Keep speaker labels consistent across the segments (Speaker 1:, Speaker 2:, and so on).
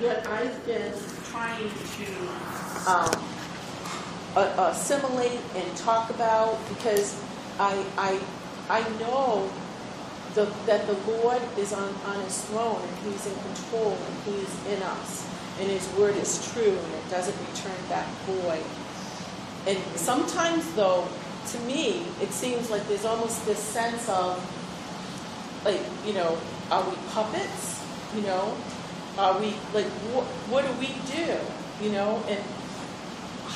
Speaker 1: that I've been trying to um, assimilate and talk about because I, I, I know the, that the Lord is on, on his throne and he's in control and he's in us. And his word is true and it doesn't return back void. And sometimes, though, to me, it seems like there's almost this sense of, like, you know, are we puppets? You know, are we, like, what, what do we do? You know, and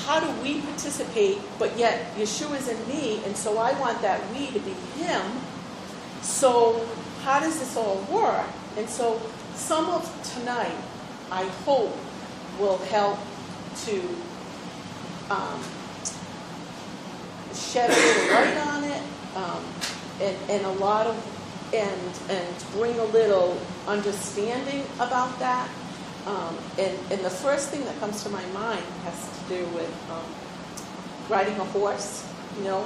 Speaker 1: how do we participate, but yet Yeshua is in me, and so I want that we to be him. So, how does this all work? And so, some of tonight, I hope, will help to um, shed a little light on it, um, and, and a lot of, and, and bring a little understanding about that. Um, and, and the first thing that comes to my mind has to do with um, riding a horse. You know,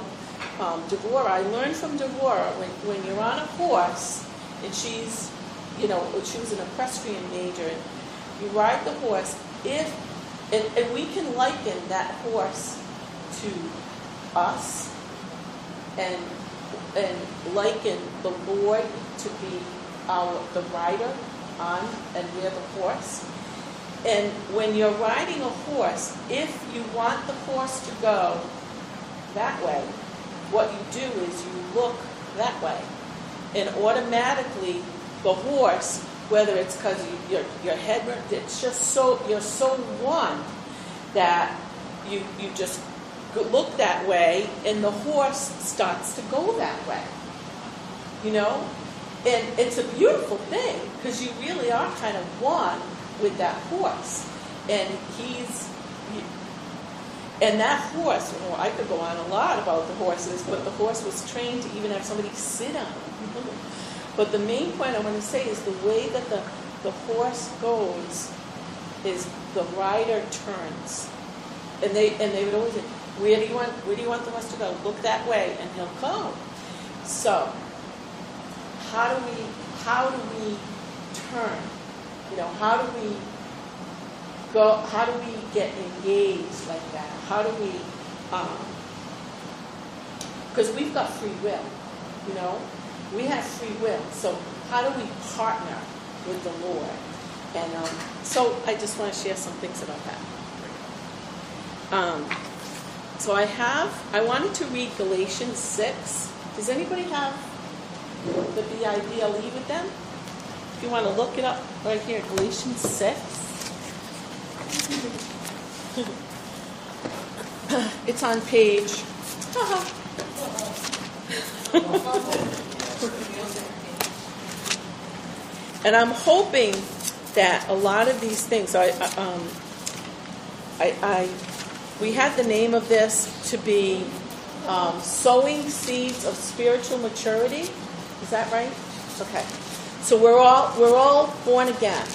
Speaker 1: um, Devorah, I learned from Devorah when, when you're on a horse, and she's, you know, she was an equestrian major, and you ride the horse, if, and, and we can liken that horse to us, and, and liken the Lord to be our, the rider on and we're the horse. And when you're riding a horse, if you want the horse to go that way, what you do is you look that way. And automatically, the horse, whether it's because you, your, your head, it's just so, you're so one that you, you just look that way and the horse starts to go that way. You know? And it's a beautiful thing because you really are kind of one with that horse. And he's, he, and that horse, well, I could go on a lot about the horses, but the horse was trained to even have somebody sit on it. But the main point I want to say is the way that the, the horse goes is the rider turns. And they and they would always say, Where do you want where do you want the horse to go? Look that way and he'll go. So how do we how do we turn? You know, how do we go? How do we get engaged like that? How do we? Because um, we've got free will. You know, we have free will. So how do we partner with the Lord? And um, so I just want to share some things about that. Um, so I have, I wanted to read Galatians 6. Does anybody have the BIBLE with them. If you want to look it up right here, Galatians 6. it's on page. and I'm hoping that a lot of these things, I, um, I, I, we had the name of this to be um, sowing seeds of spiritual maturity. Is that right? Okay. So we're all we're all born again.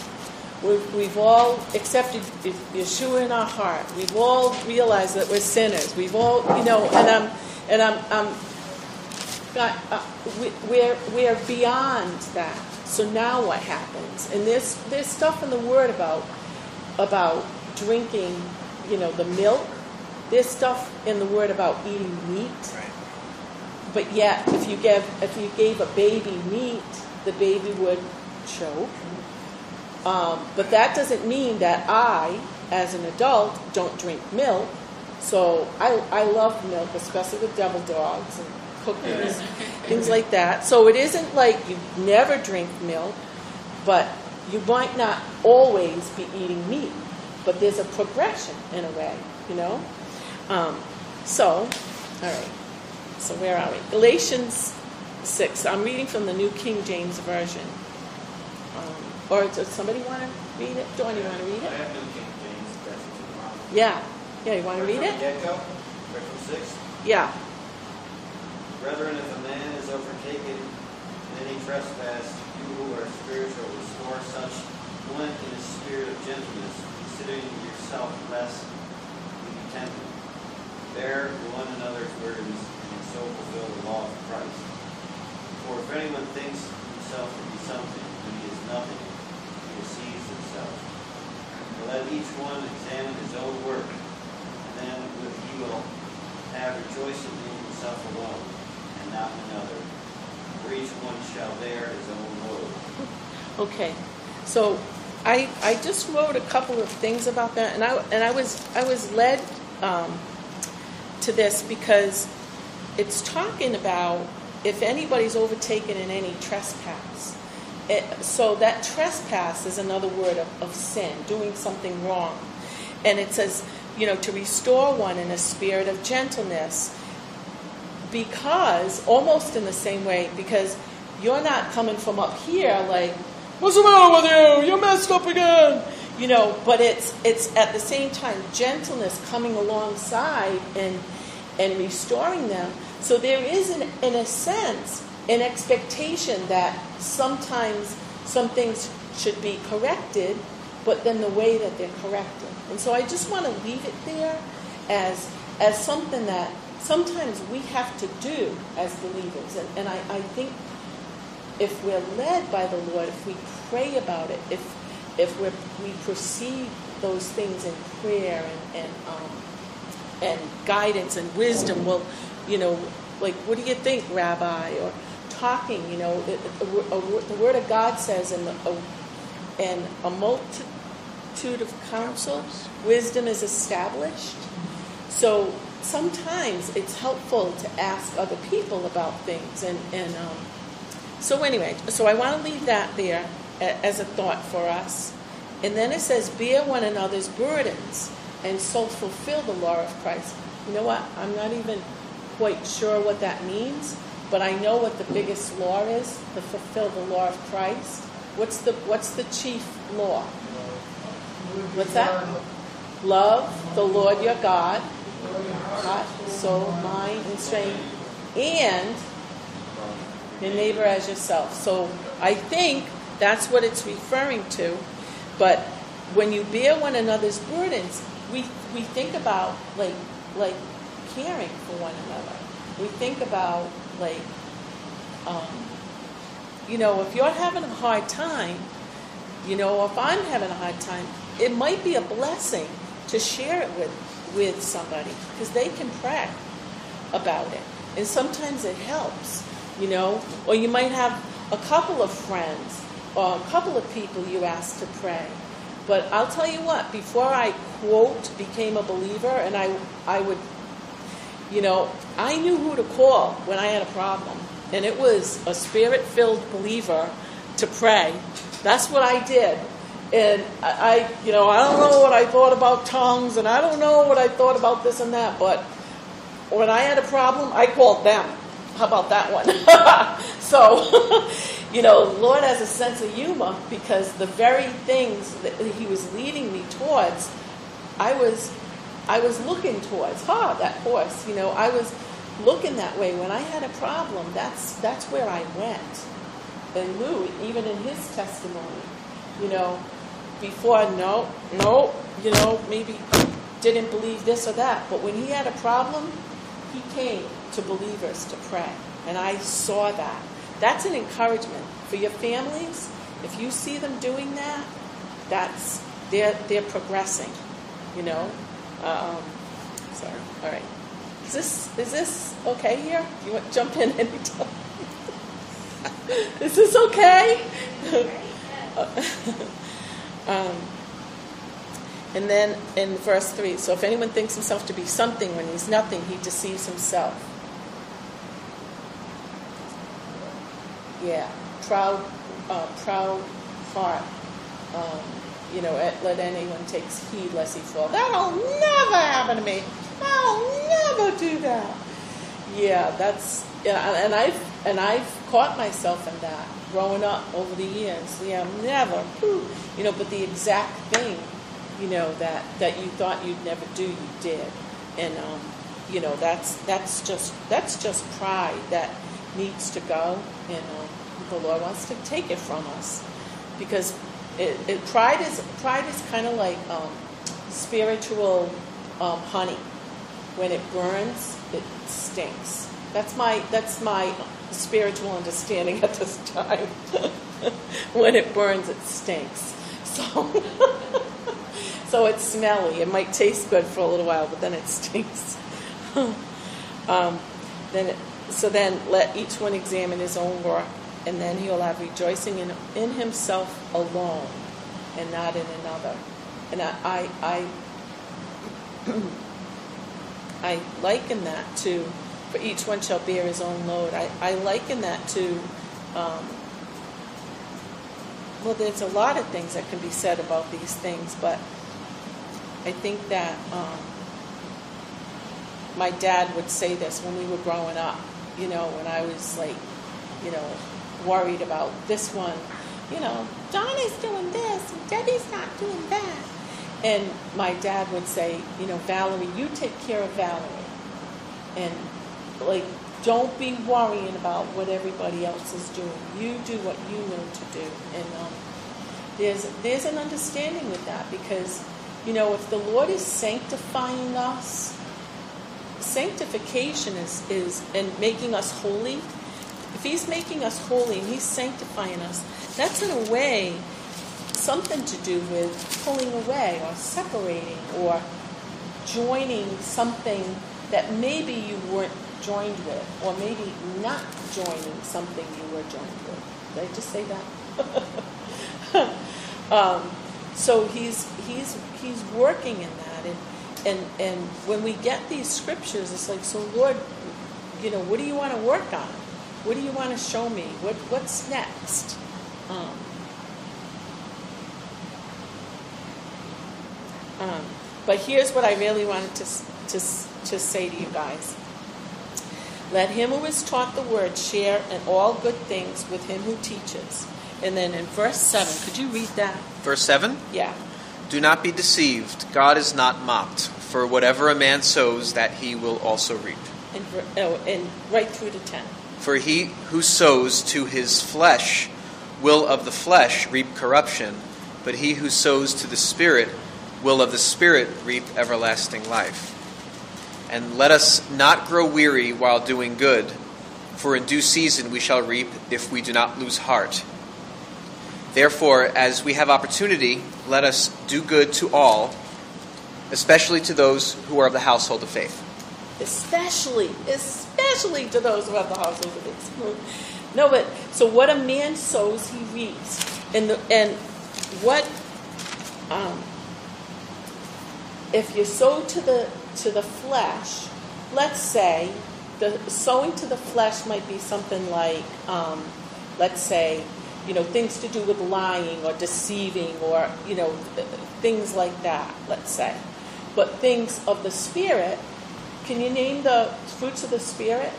Speaker 1: We've, we've all accepted Yeshua in our heart. We've all realized that we're sinners. We've all, you know, and I'm and I'm, I'm uh, we, we're we're beyond that. So now what happens? And there's there's stuff in the Word about about drinking, you know, the milk. There's stuff in the Word about eating meat. Right but yet, if you give if you gave a baby meat, the baby would choke. Um, but that doesn't mean that I, as an adult, don't drink milk. So I, I love milk, especially with devil dogs and cookies, things like that. So it isn't like you never drink milk, but you might not always be eating meat. But there's a progression in a way, you know. Um, so, all right. So where are we? Galatians 6. I'm reading from the New King James Version. Um, or does somebody want to read it? Dawn, you want to read it?
Speaker 2: I have New King James.
Speaker 1: Yeah. Yeah, you want to read it?
Speaker 2: 6.
Speaker 1: Yeah.
Speaker 2: Brethren, if a man is overtaken in any trespass, you who are spiritual, restore such one in a spirit of gentleness, considering yourself less than be tempted. Bear one another's burdens and so fulfill the law of Christ. For if anyone thinks himself to be something when he is nothing, he deceives himself. Let each one examine his own work, and then will he will have rejoicing in himself alone, and not in another. For each one shall bear his own load.
Speaker 1: Okay, so I, I just wrote a couple of things about that, and I, and I was, I was led um, to this because it's talking about if anybody's overtaken in any trespass. It, so that trespass is another word of, of sin, doing something wrong. And it says, you know, to restore one in a spirit of gentleness because almost in the same way because you're not coming from up here like what's the matter with you you messed up again you know but it's it's at the same time gentleness coming alongside and and restoring them so there is an, in a sense an expectation that sometimes some things should be corrected but then the way that they're corrected and so i just want to leave it there as as something that sometimes we have to do as believers. And, and I, I think if we're led by the Lord, if we pray about it, if, if we we perceive those things in prayer and, and, um, and guidance and wisdom, well, you know, like, what do you think, Rabbi? Or talking, you know, it, a, a, the Word of God says, in, a, in a multitude of counsel, wisdom is established. So sometimes it's helpful to ask other people about things. And, and um, so, anyway, so I want to leave that there as a thought for us. And then it says, bear one another's burdens and so fulfill the law of Christ. You know what? I'm not even quite sure what that means, but I know what the biggest law is to fulfill the law of Christ. What's the, what's the chief law? What's that? Love the Lord your God, heart, soul, mind, and strength, and your neighbor as yourself. So I think that's what it's referring to. But when you bear one another's burdens, we, we think about like like caring for one another. We think about like um, you know, if you're having a hard time, you know, if I'm having a hard time, it might be a blessing to share it with with somebody because they can pray about it, and sometimes it helps, you know. Or you might have a couple of friends or a couple of people you ask to pray. But I'll tell you what, before I quote became a believer, and I I would, you know, I knew who to call when I had a problem, and it was a spirit-filled believer to pray. That's what I did. And I, I, you know, I don't know what I thought about tongues, and I don't know what I thought about this and that, but when I had a problem, I called them. How about that one? so, you know, Lord has a sense of humor because the very things that He was leading me towards, I was, I was looking towards. Ha, that horse. You know, I was looking that way. When I had a problem, that's that's where I went. And Lou, even in his testimony, you know, before, no, no, you know, maybe didn't believe this or that. But when he had a problem, he came to believers to pray. And I saw that. That's an encouragement for your families. If you see them doing that, that's they're they're progressing, you know. Um, sorry. All right. Is this is this okay here? You want to jump in anytime? is this okay? Um, and then in verse 3 so if anyone thinks himself to be something when he's nothing, he deceives himself. Yeah, proud, uh, proud heart. Um, you know, let anyone take heed lest he fall. That'll never happen to me. I'll never do that. Yeah, that's yeah, and I've and I've caught myself in that growing up over the years. Yeah, never, you know, but the exact thing, you know, that that you thought you'd never do, you did, and um, you know, that's that's just that's just pride that needs to go, and um, the Lord wants to take it from us, because it, it pride is pride is kind of like um, spiritual um, honey. When it burns, it stinks. That's my that's my spiritual understanding at this time. when it burns, it stinks. So, So it's smelly. It might taste good for a little while, but then it stinks. um, then, it, so then let each one examine his own work, and then he'll have rejoicing in, in himself alone, and not in another. And I, I, I, I liken that to, for each one shall bear his own load. I, I liken that to, um, well, there's a lot of things that can be said about these things, but I think that um, my dad would say this when we were growing up, you know, when I was like, you know, worried about this one, you know, Johnny's doing this, and Debbie's not doing that. And my dad would say, you know, Valerie, you take care of Valerie. And like, don't be worrying about what everybody else is doing. You do what you know to do. And um, there's there's an understanding with that because, you know, if the Lord is sanctifying us, sanctification is is and making us holy. If He's making us holy and He's sanctifying us, that's in a way something to do with pulling away or separating or joining something that maybe you weren't joined with, or maybe not joining something you were joined with. Did I just say that? um, so he's he's he's working in that, and and and when we get these scriptures, it's like, so Lord, you know, what do you want to work on? What do you want to show me? What what's next? Um, um, but here's what I really wanted to, to, to say to you guys. Let him who is taught the word share in all good things with him who teaches. And then in verse 7, could you read that?
Speaker 3: Verse 7
Speaker 1: Yeah.
Speaker 3: Do not be deceived. God is not mocked. For whatever a man sows, that he will also reap.
Speaker 1: And, oh, and right through to 10.
Speaker 3: For he who sows to his flesh will of the flesh reap corruption, but he who sows to the Spirit will of the Spirit reap everlasting life. And let us not grow weary while doing good, for in due season we shall reap if we do not lose heart. Therefore, as we have opportunity, let us do good to all, especially to those who are of the household of faith.
Speaker 1: Especially, especially to those who have the household of faith. No, but so what a man sows, he reaps. And, the, and what, um, if you sow to the to the flesh, let's say the sowing to the flesh might be something like, um, let's say, you know, things to do with lying or deceiving or you know, things like that. Let's say, but things of the spirit. Can you name the fruits of the spirit?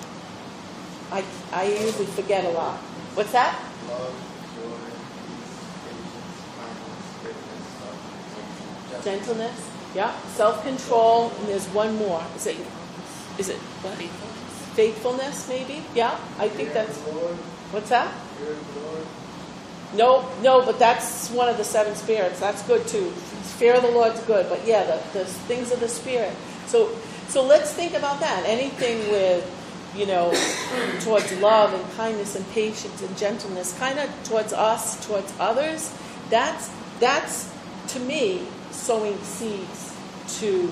Speaker 1: I I usually forget a lot. What's that?
Speaker 4: Love, joy, peace, patience, kindness.
Speaker 1: Gentleness. Yeah. Self control. And there's one more. Is it? Is it what? Faithfulness, maybe. Yeah. I think that's.
Speaker 4: of the Lord,
Speaker 1: What's that?
Speaker 4: fear of the Lord,
Speaker 1: No, no, but that's one of the seven spirits. That's good too. Fear of the Lord's good, but yeah, the, the things of the spirit. So, so let's think about that. Anything with, you know, towards love and kindness and patience and gentleness, kind of towards us, towards others. That's that's to me sowing seeds to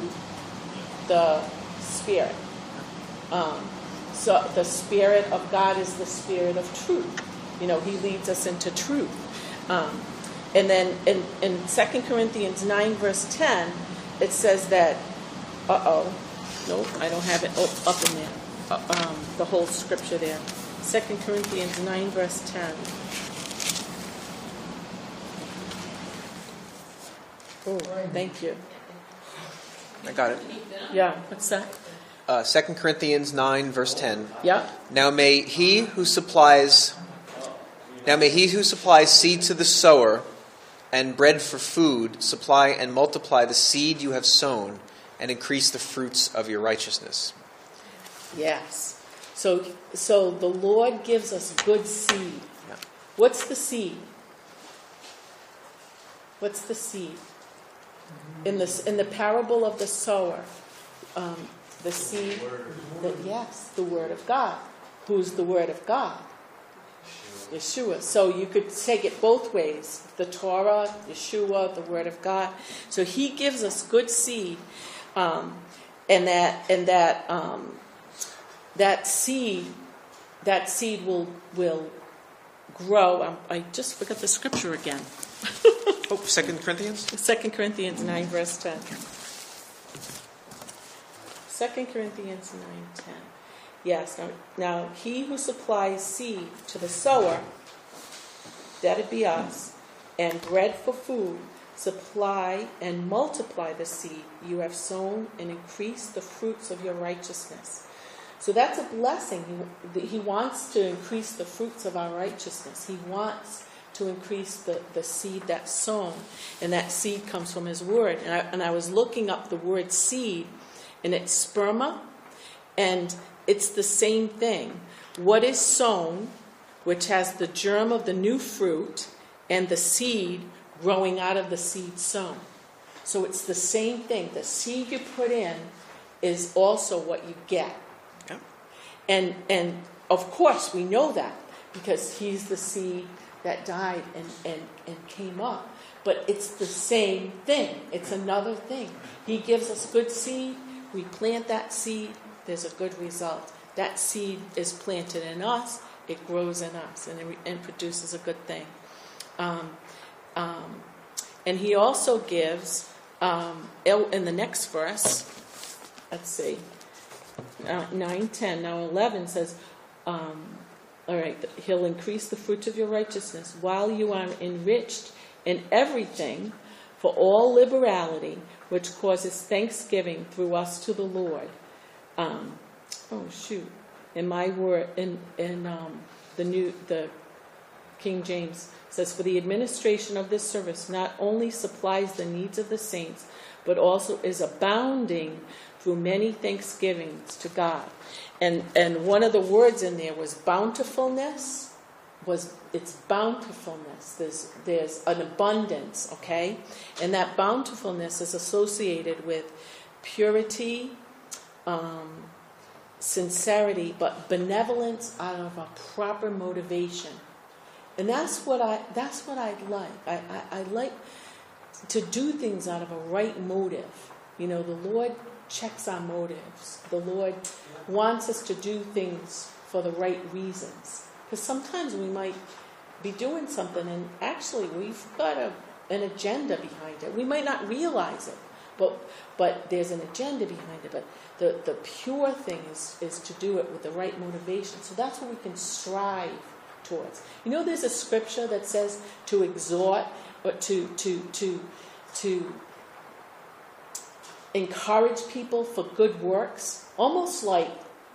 Speaker 1: the spirit. Um, so the spirit of God is the spirit of truth. You know, He leads us into truth. Um, and then in, in 2 Corinthians 9, verse 10, it says that, uh oh, nope, I don't have it up, up in there, uh, um, the whole scripture there. 2 Corinthians 9, verse 10. Oh, thank you.
Speaker 3: I got it.
Speaker 1: Yeah, what's that?
Speaker 3: Uh, 2 Corinthians 9, verse 10.
Speaker 1: Yeah,
Speaker 3: Now may he who supplies now may he who supplies seed to the sower and bread for food supply and multiply the seed you have sown and increase the fruits of your righteousness.
Speaker 1: yes. So, so the Lord gives us good seed.
Speaker 3: Yeah.
Speaker 1: What's the seed? What's the seed? In this, in the parable of the sower, um, the seed. The, yes, the word of God. Who's the word of God? Yeshua. So you could take it both ways the Torah, Yeshua, the Word of God. So He gives us good seed, um, and that, and that, um, that seed, that seed will, will grow. Um, I just forgot the scripture again.
Speaker 3: Oh, 2 Corinthians?
Speaker 1: 2 Corinthians 9, verse 10. Second Corinthians 9, 10. Yes, now, now he who supplies seed to the sower, that it be us, and bread for food, supply and multiply the seed you have sown and increase the fruits of your righteousness. So that's a blessing. He, he wants to increase the fruits of our righteousness. He wants to increase the, the seed that's sown. And that seed comes from His Word. And I, and I was looking up the word seed, and it's sperma, and it's the same thing. What is sown, which has the germ of the new fruit, and the seed growing out of the seed sown. So it's the same thing. The seed you put in is also what you get.
Speaker 3: Yeah.
Speaker 1: And and of course we know that because he's the seed that died and, and, and came up. But it's the same thing. It's another thing. He gives us good seed, we plant that seed, there's a good result. That seed is planted in us, it grows in us, and, it, and produces a good thing. Um, um, and he also gives, um, in the next verse, let's see, uh, 9, 10, now 11 says, um, all right, he'll increase the fruit of your righteousness while you are enriched in everything for all liberality, which causes thanksgiving through us to the Lord. Um, oh shoot! In my word, in in um, the new the King James says, for the administration of this service not only supplies the needs of the saints, but also is abounding through many thanksgivings to God. And and one of the words in there was bountifulness. Was it's bountifulness. There's there's an abundance, okay? And that bountifulness is associated with purity, um, sincerity, but benevolence out of a proper motivation. And that's what I that's what I like. I, I, I like to do things out of a right motive. You know, the Lord checks our motives. The Lord wants us to do things for the right reasons. Because sometimes we might be doing something and actually we've got a, an agenda behind it. We might not realize it, but but there's an agenda behind it. But the, the pure thing is, is to do it with the right motivation. So that's what we can strive towards. You know, there's a scripture that says to exhort or to to to to encourage people for good works, almost like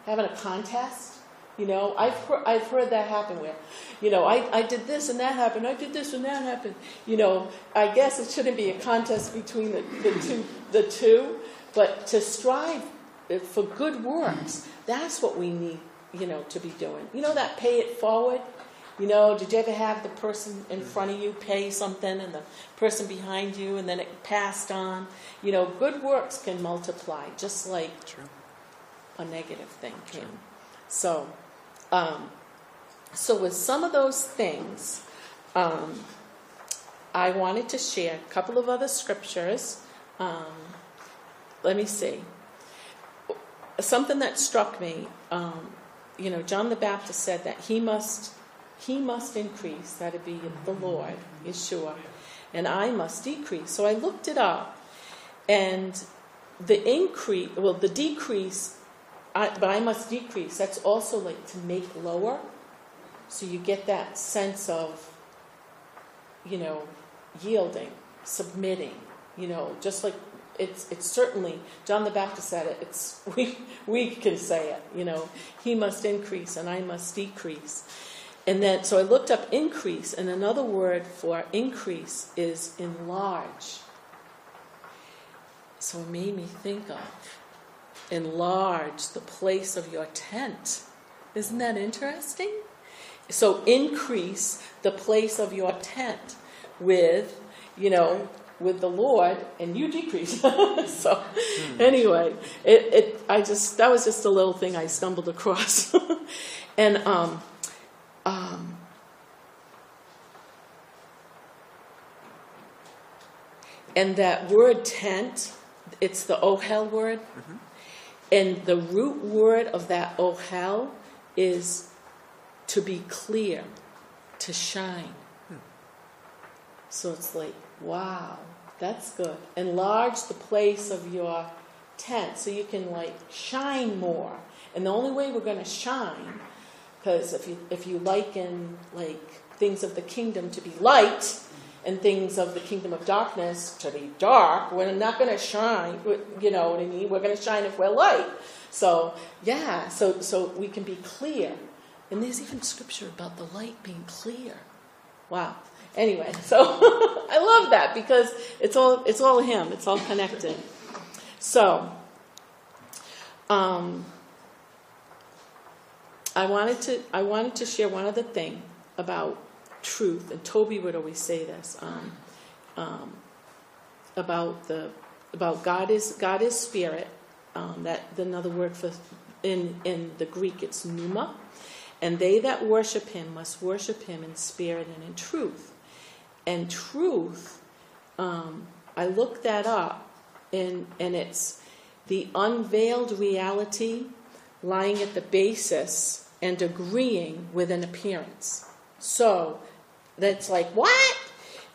Speaker 1: having a contest. You know, I've heard, I've heard that happen where, you know, I, I did this and that happened, I did this and that happened. You know, I guess it shouldn't be a contest between the, the two the two, but to strive for good works, that's what we need, you know, to be doing. You know that pay it forward? You know, did you ever have the person in front of you pay something and the person behind you and then it passed on? You know, good works can multiply just like
Speaker 3: True.
Speaker 1: a negative thing can. So, um, so with some of those things, um, I wanted to share a couple of other scriptures. Um, let me see. Something that struck me, um, you know, John the Baptist said that he must he must increase, that'd be the Lord, Yeshua, and I must decrease. So I looked it up, and the increase, well, the decrease, I, but I must decrease, that's also like to make lower. So you get that sense of, you know, yielding, submitting, you know, just like it's it's certainly John the Baptist said it. It's we we can say it, you know. He must increase and I must decrease. And then, so I looked up increase, and another word for increase is enlarge. So it made me think of enlarge the place of your tent. Isn't that interesting? So increase the place of your tent with, you know, with the Lord, and you decrease. so, hmm. anyway, it, it, I just that was just a little thing I stumbled across, and um, um, and that word tent, it's the ohel word, mm-hmm. and the root word of that ohel is to be clear, to shine. Hmm. So it's like wow, that's good. Enlarge the place of your tent so you can like shine more. And the only way we're going to shine, because if you if you liken like things of the kingdom to be light and things of the kingdom of darkness to be dark, we're not going to shine. You know what I mean? We're going to shine if we're light. So yeah, so so we can be clear. And there's even scripture about the light being clear. Wow. Anyway, so I love that because it's all it's all him. It's all connected. So, um, I wanted to I wanted to share one other thing about truth, and Toby would always say this um, um, about the about God is God is spirit. Um, that another word for in in the Greek it's pneuma, and they that worship Him must worship Him in spirit and in truth. And truth, um, I looked that up, and and it's the unveiled reality lying at the basis and agreeing with an appearance. So that's like, what?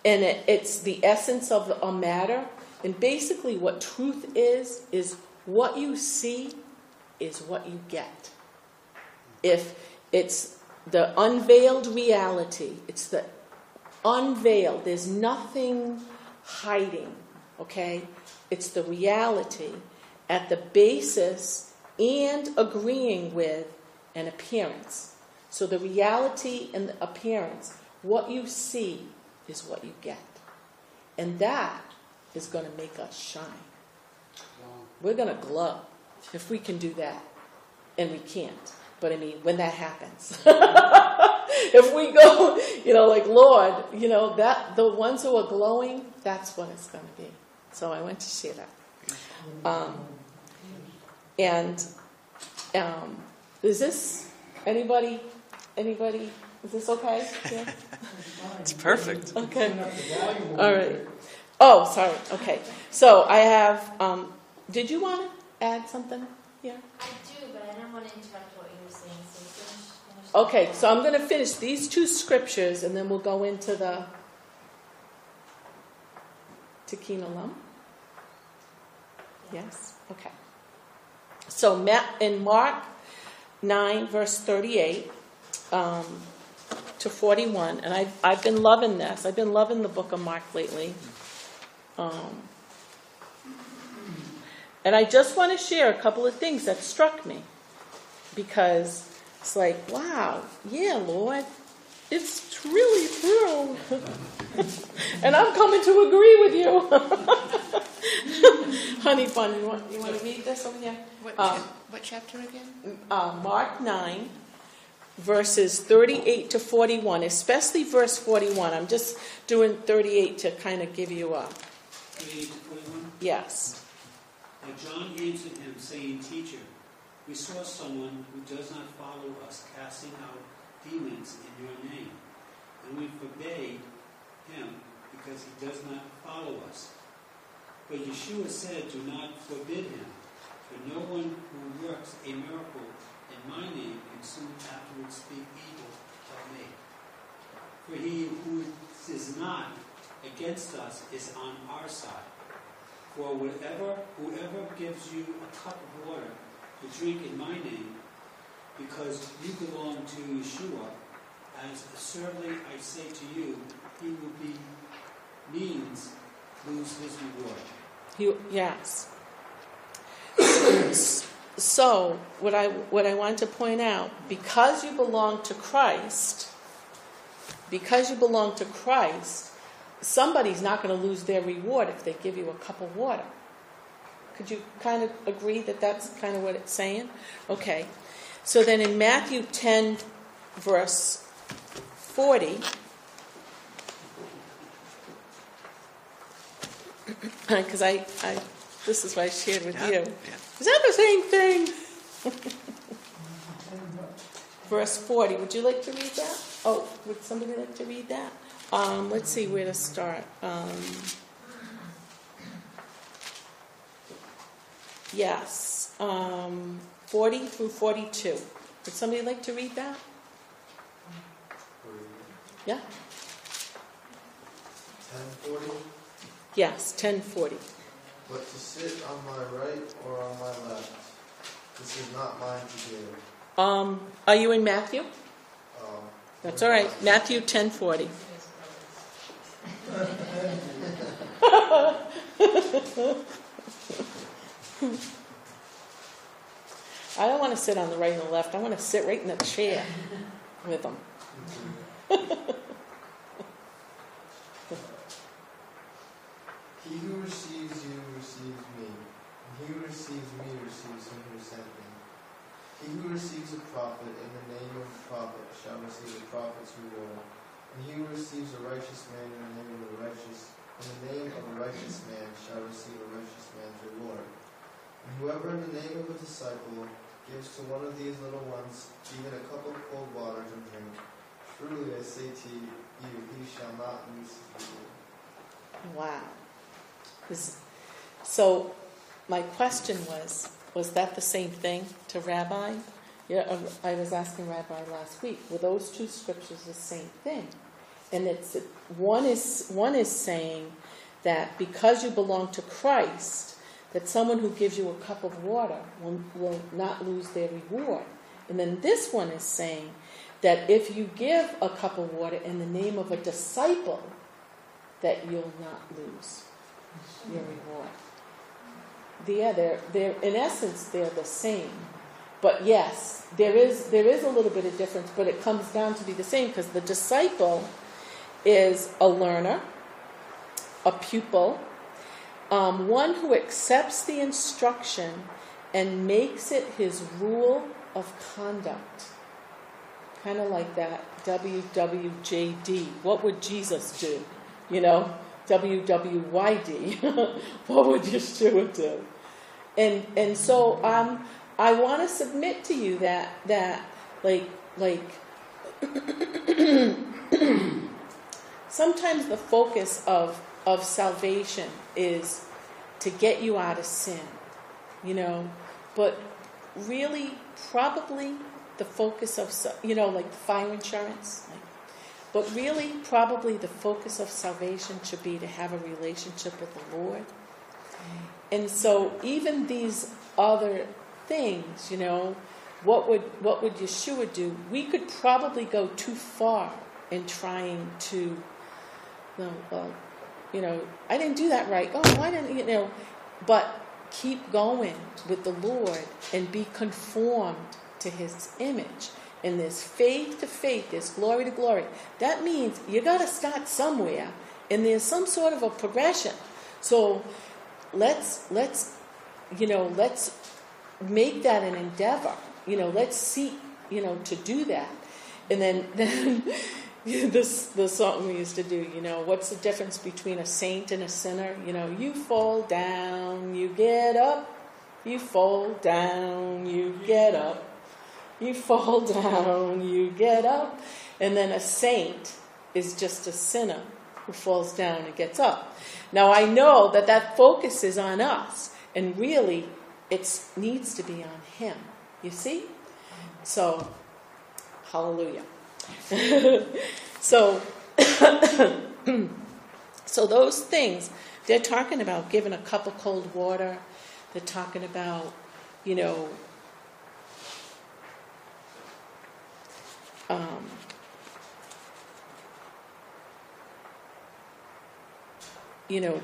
Speaker 1: And it, it's the essence of a matter. And basically, what truth is, is what you see is what you get. If it's the unveiled reality, it's the unveiled, there's nothing hiding, okay? It's the reality at the basis and agreeing with an appearance. So the reality and the appearance, what you see is what you get. And that is going to make us shine. We're going to glow if we can do that. And we can't. But I mean, when that happens, if we go, you know, like Lord, you know, that the ones who are glowing, that's what it's going to be. So I went to share that. Um, and um, is this anybody? Anybody? Is this okay? Yeah?
Speaker 3: It's perfect.
Speaker 1: Okay. All right. Oh, sorry. Okay. So I have. Um, did you want to add something Yeah.
Speaker 5: I do, but I don't want to interrupt what you were saying, so finish. finish
Speaker 1: Okay. So I'm going to finish these two scriptures, and then we'll go into the Tikina Lum. Yes. Okay. So in Mark nine, verse thirty-eight. Um, to 41, and I've, I've been loving this. I've been loving the book of Mark lately. Um, and I just want to share a couple of things that struck me because it's like, wow, yeah, Lord, it's really true. and I'm coming to agree with you. Honey Bun, you want, you want to read this over here?
Speaker 6: What,
Speaker 1: Um,
Speaker 6: chap- what chapter again?
Speaker 1: uh, Mark 9, verses 38 to 41, especially verse 41. I'm just doing 38 to kind of give you a
Speaker 7: 38 to 41.
Speaker 1: yes.
Speaker 7: Now John answered him, saying, Teacher, we saw someone who does not follow us casting out demons in your name, and we forbade him because he does not follow us. But Yeshua said, Do not forbid him, for no one who works a miracle in my name can soon afterwards speak evil of me. For he who is not against us is on our side. For whatever, whoever gives you a cup of water to drink in my name, because you belong to Yeshua, as assuredly I say to you, he will be means lose his reward.
Speaker 1: You, yes. So, what I, what I want to point out, because you belong to Christ, because you belong to Christ, somebody's not going to lose their reward if they give you a cup of water. Could you kind of agree that that's kind of what it's saying? Okay. So then in Matthew 10, verse 40, because I, I, this is what I shared with
Speaker 3: Yeah,
Speaker 1: you.
Speaker 3: yeah.
Speaker 1: Is that the same thing? Verse 40. Would you like to read that? Oh, would somebody like to read that? Um, let's see where to start. Um, Yes, um, 40 through 42. Would somebody like to read that? Yeah?
Speaker 4: Ten forty,
Speaker 1: Yes, 1040.
Speaker 4: but to sit on my right or on my left, this is not mine to give.
Speaker 1: Um, are you in Matthew?
Speaker 4: Um,
Speaker 1: That's all right. Matthew 1040. I don't want to sit on the right and the left. I want to sit right in the chair with them.
Speaker 4: He who receives you receives me, and he who receives me receives him who sent me. He who receives a prophet in the name of a prophet shall receive a prophet's reward. And he who receives a righteous man in the name of a righteous in the name of a righteous man shall receive a righteous man's reward. Whoever in the name of a disciple gives to one of these little ones even a cup of cold water to drink, truly I say to you, he shall not lose his reward.
Speaker 1: Wow. This- So, my question was was that the same thing to Rabbi? Yeah, I was asking Rabbi last week. Were those two scriptures the same thing? And it's one is one is saying that because you belong to Christ, that someone who gives you a cup of water will, will not lose their reward. And then this one is saying that if you give a cup of water in the name of a disciple, that you'll not lose your reward. Yeah, they're, they're in essence they're the same, but yes, there is there is a little bit of difference, but it comes down to be the same because the disciple is a learner, a pupil, um, one who accepts the instruction and makes it his rule of conduct. Kind of like that WWJD. What would Jesus do? You know, WWYD. what would Yeshua do? And and so um, I want to submit to you that that like like sometimes the focus of of salvation is to get you out of sin, you know, but really probably the focus of you know like fire insurance like but really probably the focus of salvation should be to have a relationship with the lord. And so even these other things you know what would what would yeshua do? We could probably go too far in trying to no well you know i didn't do that right. Oh why didn't you know but keep going with the lord and be conformed to his image. And there's faith to faith there's glory to glory that means you got to start somewhere. And there's some sort of a progression. So let's let's you know let's make that an endeavor. You know let's seek you know to do that. And then then this the song we used to do you know what's the difference between a saint and a sinner you know you fall down you get up you fall down you get up you fall down you get up and then a saint is just a sinner who falls down and gets up now I know that that focus is on us, and really, it needs to be on Him. You see? So, hallelujah. so, so those things they're talking about giving a cup of cold water. They're talking about, you know. Um, you know,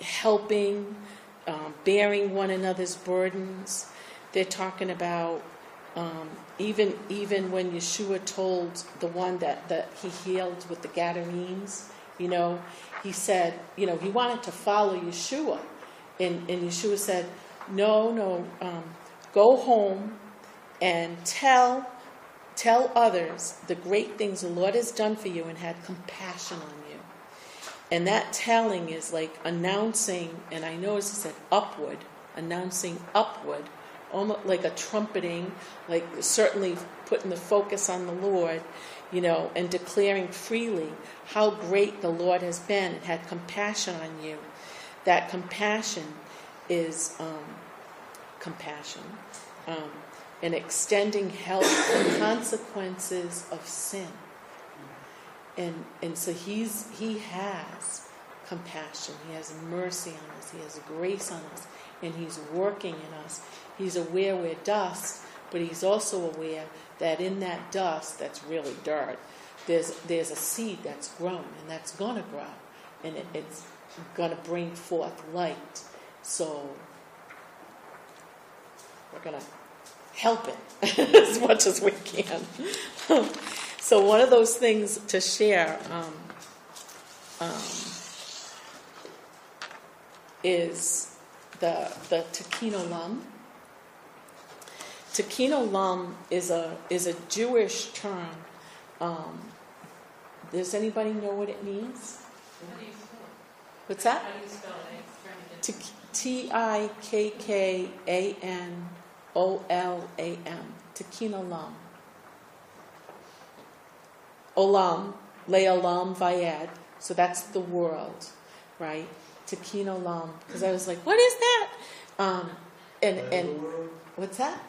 Speaker 1: helping, um, bearing one another's burdens. They're talking about um, even even when Yeshua told the one that, that he healed with the Gadarenes, you know, he said, you know, he wanted to follow Yeshua. And, and Yeshua said, no, no, um, go home and tell tell others the great things the Lord has done for you and had compassion on you. And that telling is like announcing, and I know as I said, upward, announcing upward, almost like a trumpeting, like certainly putting the focus on the Lord, you know, and declaring freely how great the Lord has been and had compassion on you. That compassion is um, compassion, um, and extending help for consequences of sin. And, and so he's, he has compassion, he has mercy on us, he has grace on us, and he's working in us. He's aware we're dust, but he's also aware that in that dust, that's really dirt, there's, there's a seed that's grown, and that's going to grow, and it, it's going to bring forth light. So we're going to help it as much as we can. so one of those things to share um, um, is the the Tikkun Olam. Tikkun Olam is a is a Jewish term. Um, does anybody know what it means? What's that?
Speaker 6: How do you spell it? I'm trying to get-
Speaker 1: T I K K A N O L A M. Tikkun Olam. Olam, Le'olam Vayed. So that's the world, right? Tikkun Olam. Because I was like, what is that? Um, and and what's that?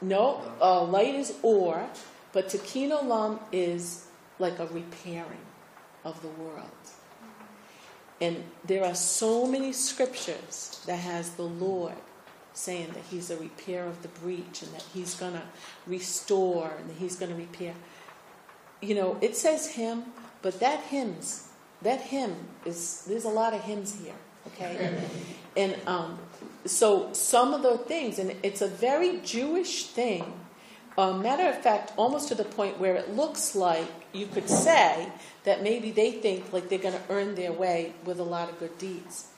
Speaker 1: No, uh, light is or, but Tikkun Olam is like a repairing of the world. And there are so many scriptures that has the Lord saying that He's a repair of the breach and that He's going to restore and that He's going to repair. You know, it says Him, but that hymns, that hymn is, there's a lot of hymns here, okay? And um, so some of the things, and it's a very Jewish thing. Uh, matter of fact, almost to the point where it looks like you could say that maybe they think like they're going to earn their way with a lot of good deeds.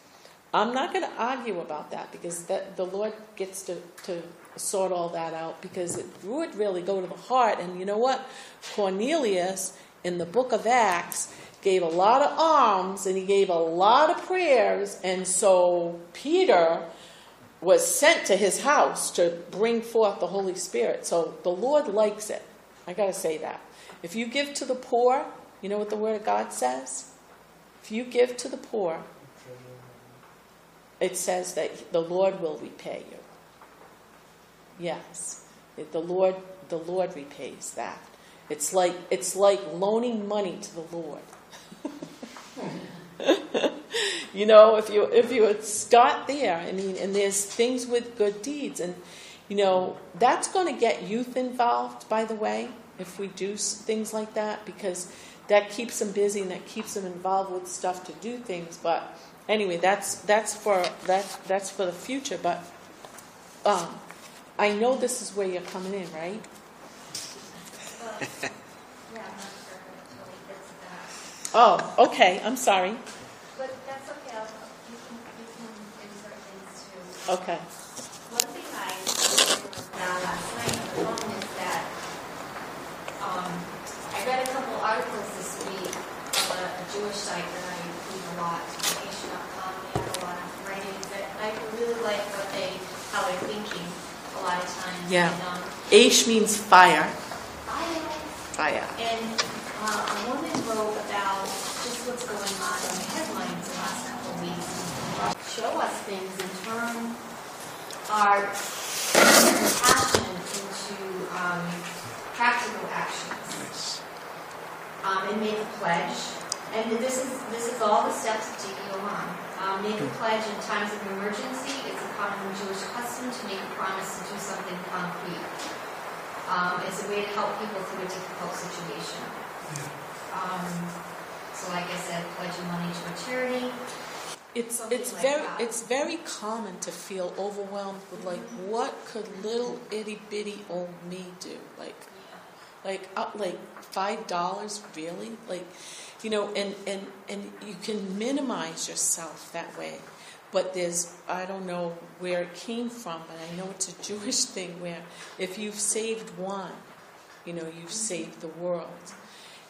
Speaker 1: I'm not going to argue about that because that the Lord gets to, to sort all that out because it would really go to the heart. And you know what? Cornelius in the book of Acts gave a lot of alms and he gave a lot of prayers. And so Peter was sent to his house to bring forth the Holy Spirit. So the Lord likes it. I got to say that. If you give to the poor, you know what the Word of God says? If you give to the poor, it says that the Lord will repay you. Yes, the Lord, the Lord repays that. It's like it's like loaning money to the Lord. you know, if you if you would start there, I mean, and there's things with good deeds, and you know that's going to get youth involved. By the way, if we do things like that, because that keeps them busy and that keeps them involved with stuff to do things. But anyway, that's that's for that's that's for the future. But um, I know this is where you're coming in, right?
Speaker 5: But, yeah, I'm not sure if it totally fits that.
Speaker 1: Oh, okay. I'm sorry.
Speaker 5: But that's okay, I'll, you can, you can insert things too.
Speaker 1: Okay.
Speaker 5: One thing I found last night on the phone is that, um, I read a couple articles this week on a, a Jewish site that I read a lot, Aish.com, they have a lot of writings that I really like what they, how they're thinking a lot of times.
Speaker 1: Yeah.
Speaker 5: And, um,
Speaker 1: Aish means fire.
Speaker 5: I,
Speaker 1: Fire.
Speaker 5: and uh, a woman wrote about just what's going on in the headlines the last couple of weeks. Show us things and turn our passion into um, practical actions. Um, and make a pledge. And this is this is all the steps of taking on. Um, make a pledge in times of emergency. It's a common Jewish custom to make a promise to do something concrete. Um, it's a way to help people through a difficult situation. Um, so, like I said, pledging money to a charity.
Speaker 1: It's
Speaker 5: Something
Speaker 1: it's
Speaker 5: like
Speaker 1: very
Speaker 5: that.
Speaker 1: it's very common to feel overwhelmed with like what could little itty bitty old me do? Like like uh, like five dollars really? Like you know and and and you can minimize yourself that way. But there's i don't know where it came from but i know it's a jewish thing where if you've saved one you know you've saved the world.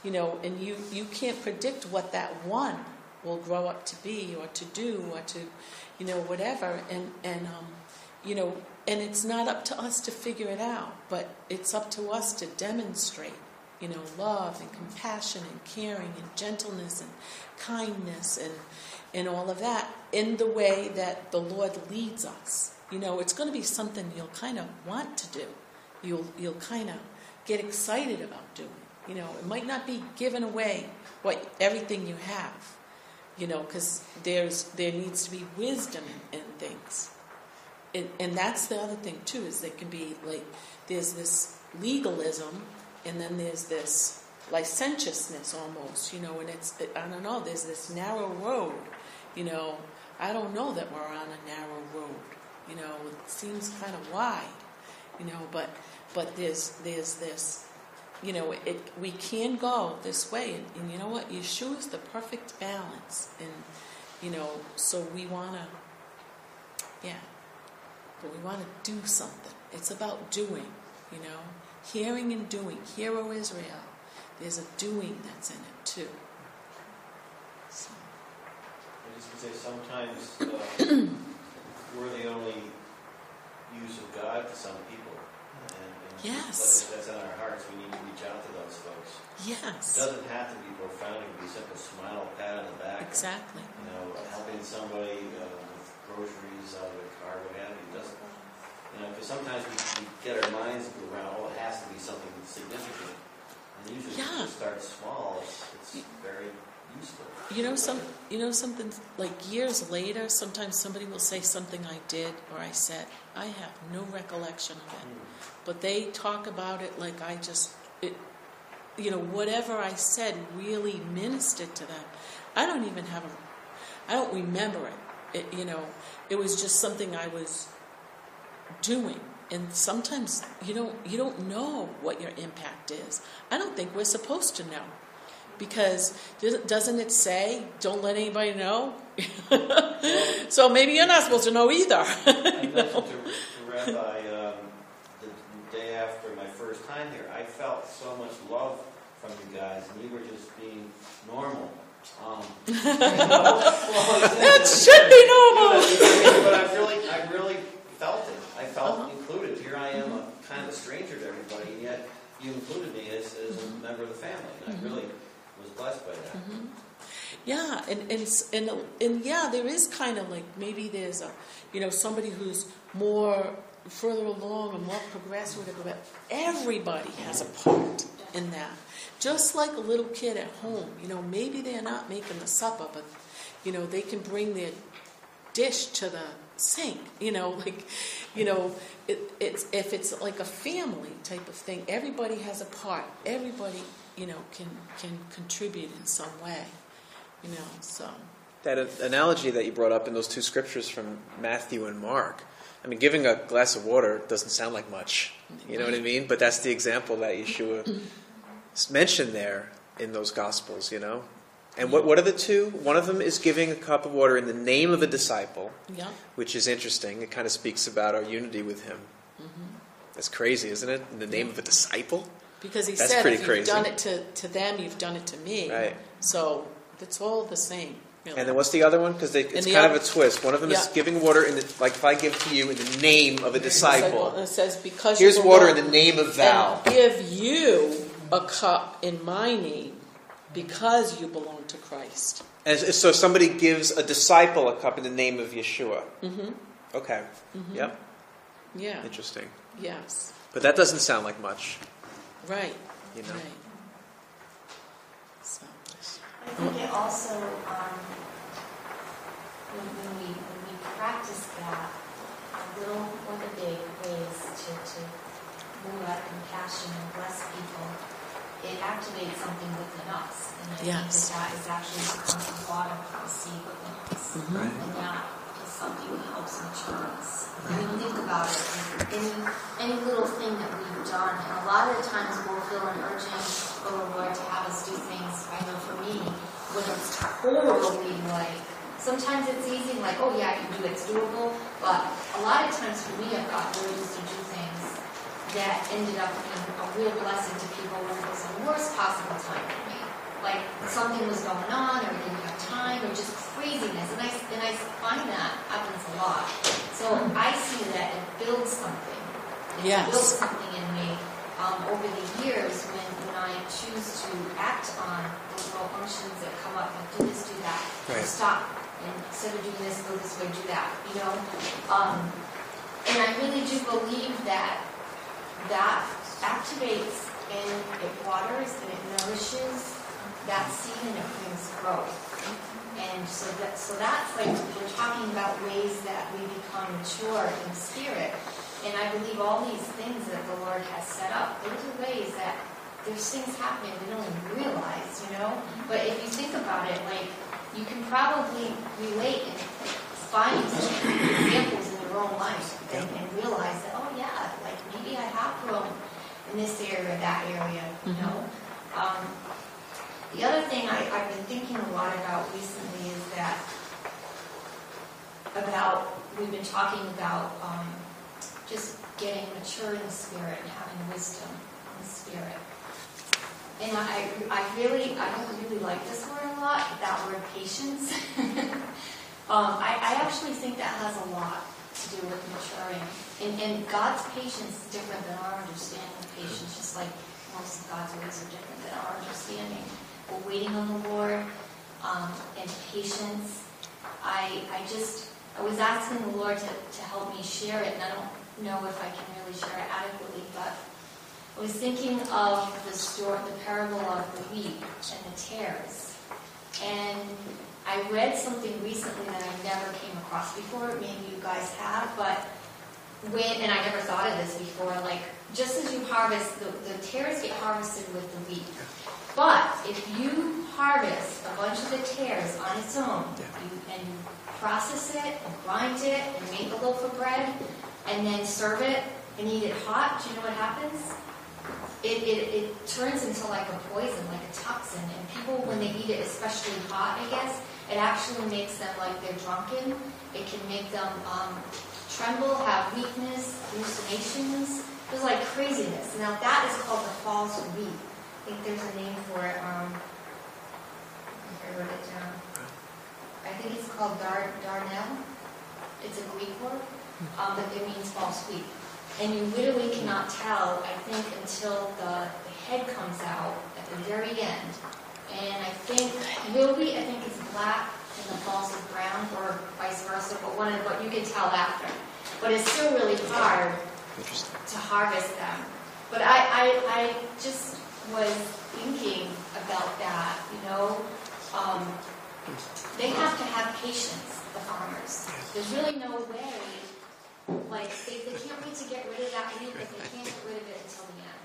Speaker 1: You know and you you can't predict what that one will grow up to be or to do or to you know whatever and and um you know and it's not up to us to figure it out but it's up to us to demonstrate you know love and compassion and caring and gentleness and kindness and and all of that in the way that the lord leads us You know, it's going to be something you'll kind of want to do. You'll you'll kind of get excited about doing. You know, it might not be giving away what everything you have. You know, because there's there needs to be wisdom in, in things, and and that's the other thing too is there can be like there's this legalism, and then there's this licentiousness almost. You know, and it's I don't know. There's this narrow road. You know, I don't know that we're on a narrow road. You know, it seems kind of wide. You know, but but there's there's this. You know, it we can go this way, and, and you know what? Yeshua is the perfect balance, and you know, so we want to, yeah, but we want to do something. It's about doing. You know, hearing and doing. Hear, O Israel. There's a doing that's in it too. So.
Speaker 2: I just would say sometimes uh, we're the only use of God to some people.
Speaker 1: Yes.
Speaker 2: If that's on our hearts, we need to reach out to those folks. It
Speaker 1: Yes,
Speaker 2: doesn't have to be profound. It can be simple smile, pat on the back.
Speaker 1: exactly.
Speaker 2: You know, helping somebody uh, with groceries out of a car, what have you. Doesn't, you know, because sometimes we, we get our minds around, oh, it has to be something significant. And usually if
Speaker 1: Yeah.
Speaker 2: you just start small, it's, it's very.
Speaker 1: You know some you know something like years later sometimes somebody will say something I did or I said. I have no recollection of it. But they talk about it like I just it you know whatever I said really ministered to them. I don't even have a I don't remember it, it you know it was just something I was doing. And sometimes you don't you don't know what your impact is. I don't think we're supposed to know because doesn't- it say don't let anybody know so maybe you're not supposed to know either
Speaker 2: I mentioned to, to Rabbi um, the day after my first time here, I felt so much love from you guys, and you were just being normal. Um,
Speaker 1: that should be normal
Speaker 2: but I really, I really felt it. I felt
Speaker 1: Uh-huh.
Speaker 2: included. Here I am, a kind of a stranger to everybody, and yet you included me as, as a member of the family. And
Speaker 1: Mm-hmm.
Speaker 2: I really blessed by that. Mm-hmm.
Speaker 1: Yeah, and and and and yeah, there is kind of like maybe there's a you know somebody who's more further along or more whatever. But everybody has a part in that. Just like a little kid at home, you know, maybe they're not making the supper, but you know they can bring their dish to the sink. You know, like you know, it, it's if it's like a family type of thing. Everybody has a part. Everybody you know can can contribute in some way. You know, so
Speaker 3: That analogy that you brought up in those two scriptures from Matthew and Mark. I mean, giving a glass of water doesn't sound like much. You know what I mean? But that's the example that Yeshua mentioned there in those Gospels, you know? And what, what are the two? One of them is giving a cup of water in the name of a disciple,
Speaker 1: yeah,
Speaker 3: which is interesting. It kind of speaks about our unity with him. Mm-hmm. That's crazy, isn't it? In the name of a disciple?
Speaker 1: Because he
Speaker 3: That's
Speaker 1: said
Speaker 3: pretty
Speaker 1: if
Speaker 3: crazy.
Speaker 1: you've done it to, to them, you've done it to me.
Speaker 3: Right.
Speaker 1: So it's all the same. Really.
Speaker 3: And then what's the other one? Because it's
Speaker 1: the
Speaker 3: kind of a twist. One of them is
Speaker 1: Yeah.
Speaker 3: giving water in the, like if I give to you in the name of a disciple.
Speaker 1: And it says because
Speaker 3: Here's
Speaker 1: you
Speaker 3: water in
Speaker 1: belong-
Speaker 3: the name of thou.
Speaker 1: and give you a cup in my name because you belong to Christ.
Speaker 3: And so somebody gives a disciple a cup in the name of Yeshua.
Speaker 1: Mm-hmm.
Speaker 3: Okay. Yep.
Speaker 1: Yeah.
Speaker 3: Interesting.
Speaker 1: Yes.
Speaker 3: But that doesn't sound like much.
Speaker 1: Right.
Speaker 3: You know.
Speaker 1: Right. So.
Speaker 5: I think it also, um, when, when we, when we practice that, a little or the big ways to, to move that compassion and bless people, it activates something within us. And I
Speaker 1: Yes.
Speaker 5: think that that is actually on the bottom of the seed within us.
Speaker 1: Mhm.
Speaker 5: And that is something that helps mature us. I mean, think about it, any, any little thing that we've done, and a lot of the times we'll feel an urging, oh Lord, to have us do things, I know for me, when it's totally like, sometimes it's easy, like, oh yeah, I can do it, it's doable, but a lot of times for me, I've got urges to do things that ended up being a real blessing to people when it was the worst possible time for me. Like something was going on, or I didn't have time, or just craziness, and I and I find that happens a lot. So hmm. I see that it builds something. It
Speaker 1: Yes.
Speaker 5: builds something in me um, over the years when when I choose to act on those little functions that come up, like do this, do that,
Speaker 3: Right.
Speaker 5: stop, and instead of doing this, go this way, do that. You know. Um, and I really do believe that that activates and it waters and it nourishes that seed and it brings growth. And so that so that's like we're talking about ways that we become mature in spirit. And I believe all these things that the Lord has set up, those are ways that there's things happening we don't even realize, you know? But if you think about it, like you can probably relate and find examples in your own life and, and realize that, oh yeah, like maybe I have grown in this area, or that area, you
Speaker 1: Mhm.
Speaker 5: know? Um, the other thing I, I've been thinking a lot about recently is that about we've been talking about um, just getting mature in the spirit and having wisdom in the spirit. And I, I really, I don't really like this word a lot, that word patience. um, I, I actually think that has a lot to do with maturing. And, and God's patience is different than our understanding of patience, just like most of God's ways are different than our understanding. We're waiting on the Lord um, and patience. I, I just, I was asking the Lord to, to help me share it, and I don't know if I can really share it adequately, but I was thinking of the story, the parable of the wheat and the tares. And I read something recently that I never came across before. Maybe you guys have, but when and I never thought of this before. Like just as you harvest, the, the tares get harvested with the wheat. But if you harvest a bunch of the tares on its own you, and process it and grind it and make a loaf of bread and then serve it and eat it hot, do you know what happens? it, it, it turns into like a poison, like a toxin. And people, when they eat it, especially hot, I guess, it actually makes them like they're drunken. It can make them um, tremble, have weakness, hallucinations. There's like craziness. Now that is called the false wheat. I think there's a name for it. Um, I wrote it down. I think it's called dar, darnel. It's a Greek word, um, but it means false wheat and you literally cannot tell, I think, until the, the head comes out at the very end. And I think, really, I think it's black and the balls is brown, or vice versa, but one of what you can tell after. But it's still really hard to harvest them. But I, I, I just was thinking about that, you know. Um, they have to have patience, the farmers. There's really no way like they, they can't wait to get rid of that wheat, but they can't get rid of it until the end.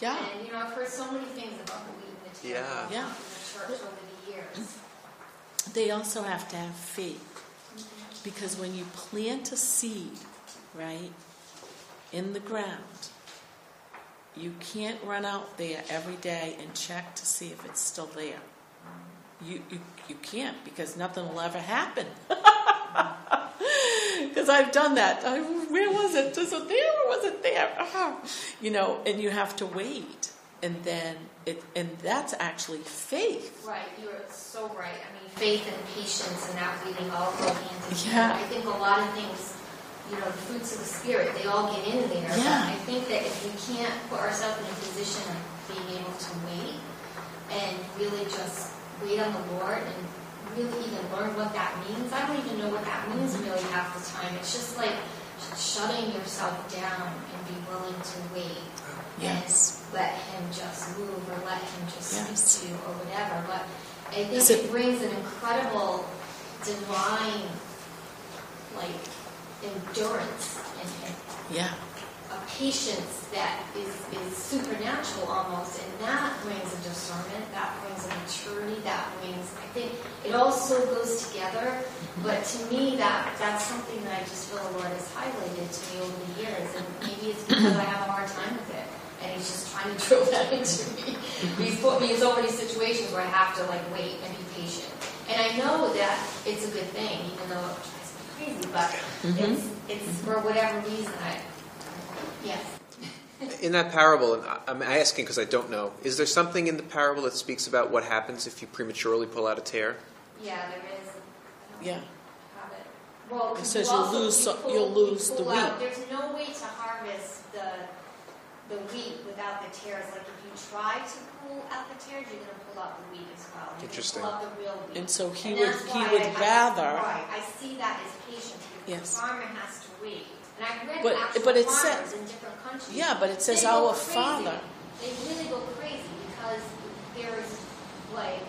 Speaker 1: Yeah.
Speaker 5: And you know, I've heard so many things about the wheat and the tares
Speaker 3: Yeah.
Speaker 1: Yeah.
Speaker 5: in the church over the years.
Speaker 1: They also have to have faith. Because when you plant a seed, right, in the ground, you can't run out there every day and check to see if it's still there. You, you, you can't because nothing will ever happen. Because I've done that. I, where was it? Was it there or was it there? You know, and you have to wait. And then it, and that's actually faith.
Speaker 5: Right, you're so right. I mean, faith and patience and not waiting all go hand in
Speaker 1: Yeah.
Speaker 5: I think a lot of things, you know, the fruits of the spirit, they all get in there. But
Speaker 1: Yeah.
Speaker 5: I think that if we can't put ourselves in a position of being able to wait and really just wait on the Lord and really even learn what that means, I don't even know what that means really half the time. It's just like shutting yourself down and be willing to wait
Speaker 1: Yes.
Speaker 5: and let him just move or let him just
Speaker 1: Yes.
Speaker 5: speak to you or whatever. But I think
Speaker 1: So-
Speaker 5: it brings an incredible divine like endurance in and
Speaker 1: Yeah.
Speaker 5: A patience that is, is supernatural almost, and that brings a discernment, that brings a maturity, that brings, I think, it all so goes together. Mm-hmm. But to me, that that's something that I just feel the Lord has highlighted to me over the years, and maybe it's because I have a hard time with it, and He's just trying to drill that into me. Mm-hmm. He's put me in so many situations where I have to like wait and be patient, and I know that it's a good thing, even though it drives me crazy, but mm-hmm. it's it's for whatever reason I. Yes.
Speaker 3: In that parable, and I- I'm asking because I don't know, is there something in the parable that speaks about what happens if you prematurely pull out a tare?
Speaker 5: Yeah, there is. I
Speaker 1: Yeah.
Speaker 5: Have it. Well,
Speaker 1: It
Speaker 5: 'cause
Speaker 1: says
Speaker 5: you
Speaker 1: you'll lose
Speaker 5: you
Speaker 1: so-
Speaker 5: pull-
Speaker 1: you'll lose
Speaker 5: you
Speaker 1: the
Speaker 5: pull out-
Speaker 1: wheat.
Speaker 5: There's no way to harvest the the wheat without the tares. Like if you try to pull out the tares, you're going to pull out the wheat as well. You're
Speaker 3: Interesting.
Speaker 5: Pull out the real wheat.
Speaker 1: And so he
Speaker 5: And
Speaker 1: would, he would
Speaker 5: I-
Speaker 1: rather,
Speaker 5: Right, I see that as patience.
Speaker 1: Yes.
Speaker 5: The farmer has to wait. And
Speaker 1: But- but it said-
Speaker 5: farmers in different countries.
Speaker 1: yeah, but it says our. Father.
Speaker 5: They really go crazy because there's like,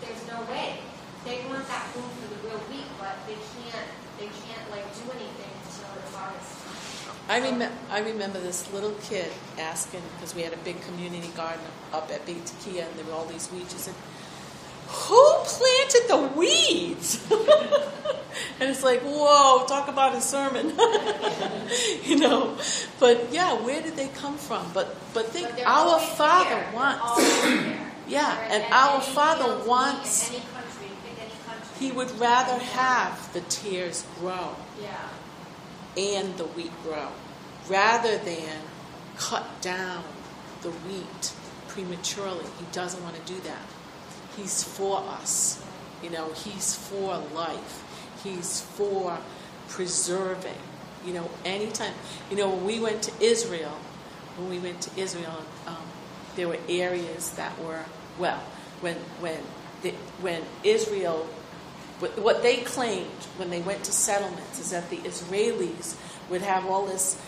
Speaker 5: there's no way. They want that food for the real wheat, but they can't, they can't like do anything until it's harvest.
Speaker 1: I remember, I remember this little kid asking, because we had a big community garden up at Beit Kia, and there were all these weeds. Said, "Who planted the weeds?" and it's like, whoa, talk about a sermon, you know. But yeah, where did they come from? But but think,
Speaker 5: But
Speaker 1: our Father
Speaker 5: there.
Speaker 1: Wants. Yeah,
Speaker 5: They're
Speaker 1: and our Father wants-
Speaker 5: any country, any country.
Speaker 1: He would rather have the tares grow
Speaker 5: Yeah.
Speaker 1: and the wheat grow, rather than cut down the wheat prematurely. He doesn't want to do that. He's for us. You know, he's for life. He's for preserving. You know, anytime. You know, when we went to Israel, when we went to Israel, um, there were areas that were well, when when the, when Israel, what, what they claimed when they went to settlements is that the Israelis would have all this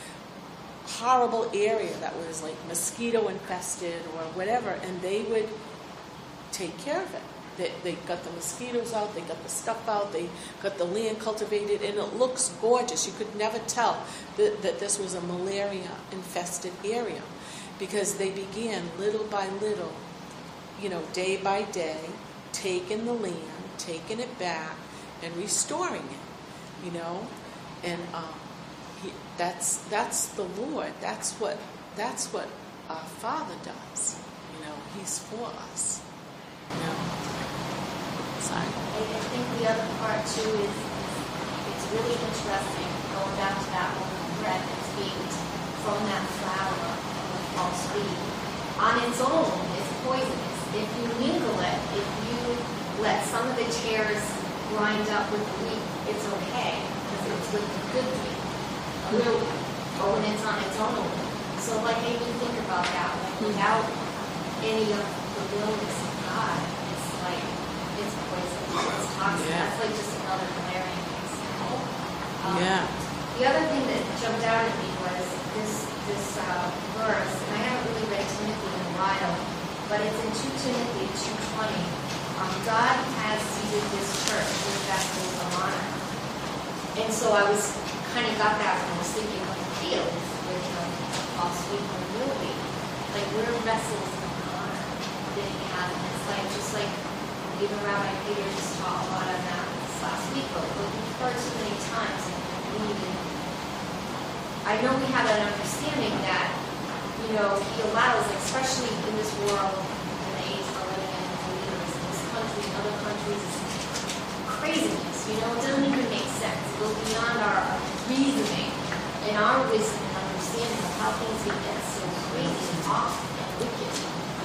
Speaker 1: horrible area that was like mosquito infested or whatever, and they would take care of it. They, they got the mosquitoes out, they got the stuff out, they got the land cultivated, and it looks gorgeous. You could never tell that, that this was a malaria infested area because they began little by little, you know, day by day, taking the land, taking it back, and restoring it, you know, and um, he, that's that's the Lord. That's what that's what our Father does. You know, He's for us. Know. Sorry.
Speaker 5: I I think the other part too is, it's really interesting, going back to that woman bread that's baked from that flour of false wheat. On its own, it's poisonous. If you mingle it, if you let some of the tares grind up with the wheat, it's okay, because it's with the good wheat, a wheat, but when it's on its own. So like, maybe think about that, like hmm. without any of the willingness of God, it's like, it's poison, it's toxic.
Speaker 1: Yeah.
Speaker 5: That's like just another glaring example. Um,
Speaker 1: Yeah.
Speaker 5: The other thing that jumped out at me was this this uh, verse, and I haven't really read Timothy in a while, but it's in 2 Timothy 2:20. Um, God has seated this church with vessels of honor. And so I was kind of got that when I was thinking of the field with um, false wheat and real wheat. Like we're vessels of He has, and it's like just like even Rabbi Peter just taught a lot on that this last week, but we've heard many times and I know we have an understanding that, you know, he allows, especially in this world, in the age we're living in, leaders in this country, in other countries, craziness, you know, it doesn't even make sense. It goes beyond our reasoning and our wisdom and understanding of how things get so crazy and wicked,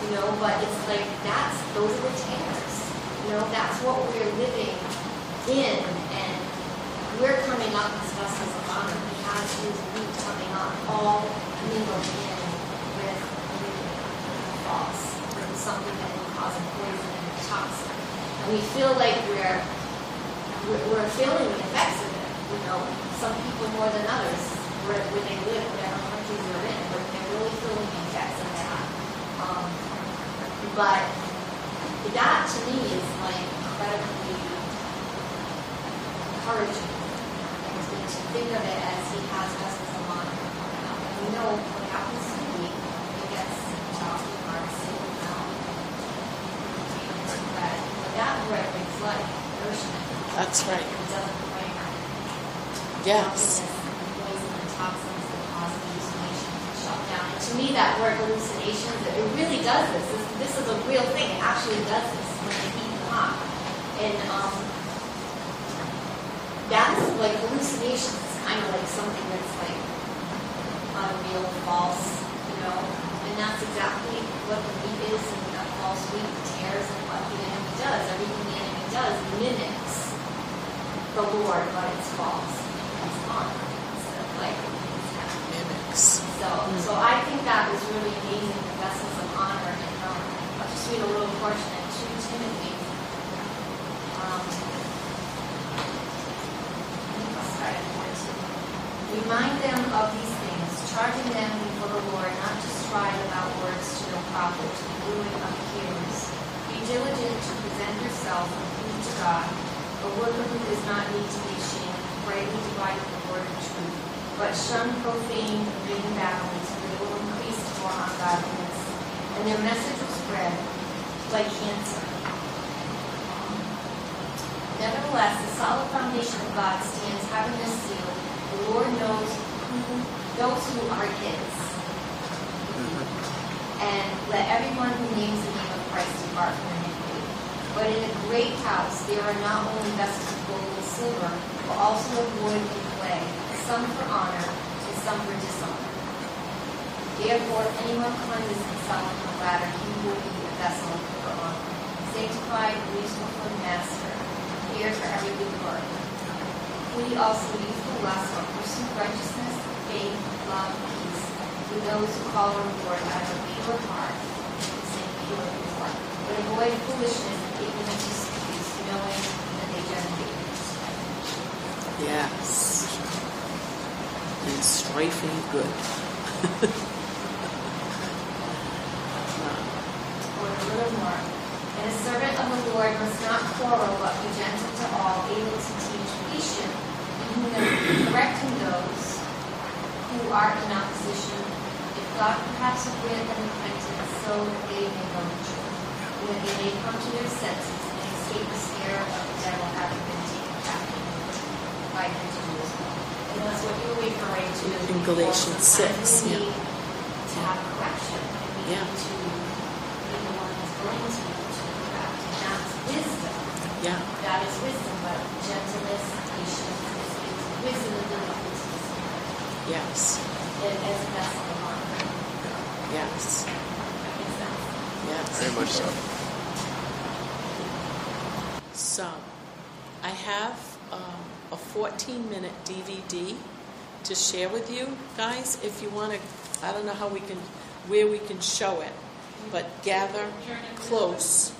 Speaker 5: you know, but it's like that's, those are the tares. You know, that's what we're living in and we're coming up as vessels of honor. He has his wheat coming up, all mingled in with false, and something that will cause a poison and toxic. And we feel like we're, we're, we're feeling the effects of it. You know, some people more than others, where, where they live, whatever countries they're in, but they're really feeling the effects of that. Um, but that to me is like incredibly encouraging and to, to think of it as he has vessels of honor. And we know what happens to weak, it gets singled out, contained as bread. But that bread brings life, nourishment.
Speaker 1: That's right.
Speaker 5: It doesn't bring
Speaker 1: Yes.
Speaker 5: drunkenness poison and toxins that cause hallucination to shut down. And to me, that word hallucinations, it really does this. This, this is a real thing. It actually does this when the heat up. And um, that's like hallucinations is kind of like something that's like unreal, false, you know. And that's exactly what the wheat is and that false wheat tares and what the enemy does. Everything the enemy does mimics the Lord, but it's false. It's honor. It's like, it's
Speaker 1: Mimics.
Speaker 8: Yes.
Speaker 5: So, I think that was really amazing, the vessels of honor, and um, I'll just read a little in 2 Timothy. Um, I'll start at 14. Remind them of these things, charging them before the Lord not to strive about words to no profit, to the ruin of hearers. Be diligent to present yourself approved to God, a worker who does not need to be ashamed, rightly dividing the word of truth. But shun profane and vain babblings, for they will increase more ungodliness, and their message will spread like cancer. Nevertheless, the solid foundation of God stands, having this seal: the Lord knows who those who are His. And let everyone who names the name of Christ depart from iniquity. But in a great house there are not only vessels of gold and silver, but also of wood and clay, some for honor and some for dishonor. Therefore, anyone cleanses himself from the latter, he will be a vessel for honor, sanctified, useful for the master, prepared for every good work. We also youthful lust or pursue righteousness, faith, love, peace, with those who call on the Lord out of a pure heart, and pure before. But avoid foolishness and ignorance disputes, knowing that they generate.
Speaker 8: Yes. And strife ain't good.
Speaker 5: And a servant of the Lord must not quarrel, but be gentle to all, able to teach, patient, and correcting those who are in opposition, if God perhaps with wit and repentance, so that they may know that they may come to their senses and escape the snare of the devil, having been taken captive by him to do his will. And that's what you were referring to.
Speaker 8: In. Galatians 6, yeah.
Speaker 5: To have correction,
Speaker 8: Yeah.
Speaker 5: to be the one that's going to to correct. And that's wisdom.
Speaker 8: Yeah.
Speaker 5: That is wisdom, but gentleness, patience, is is wisdom of the Holy Spirit.
Speaker 8: Yes.
Speaker 5: And as a vessel of honor.
Speaker 8: Yes.
Speaker 5: Makes sense?
Speaker 8: Yes.
Speaker 3: Very much so.
Speaker 8: So, I have um, a 14 minute DVD to share with you guys. If you want to, I don't know how we can, where we can show it, but gather close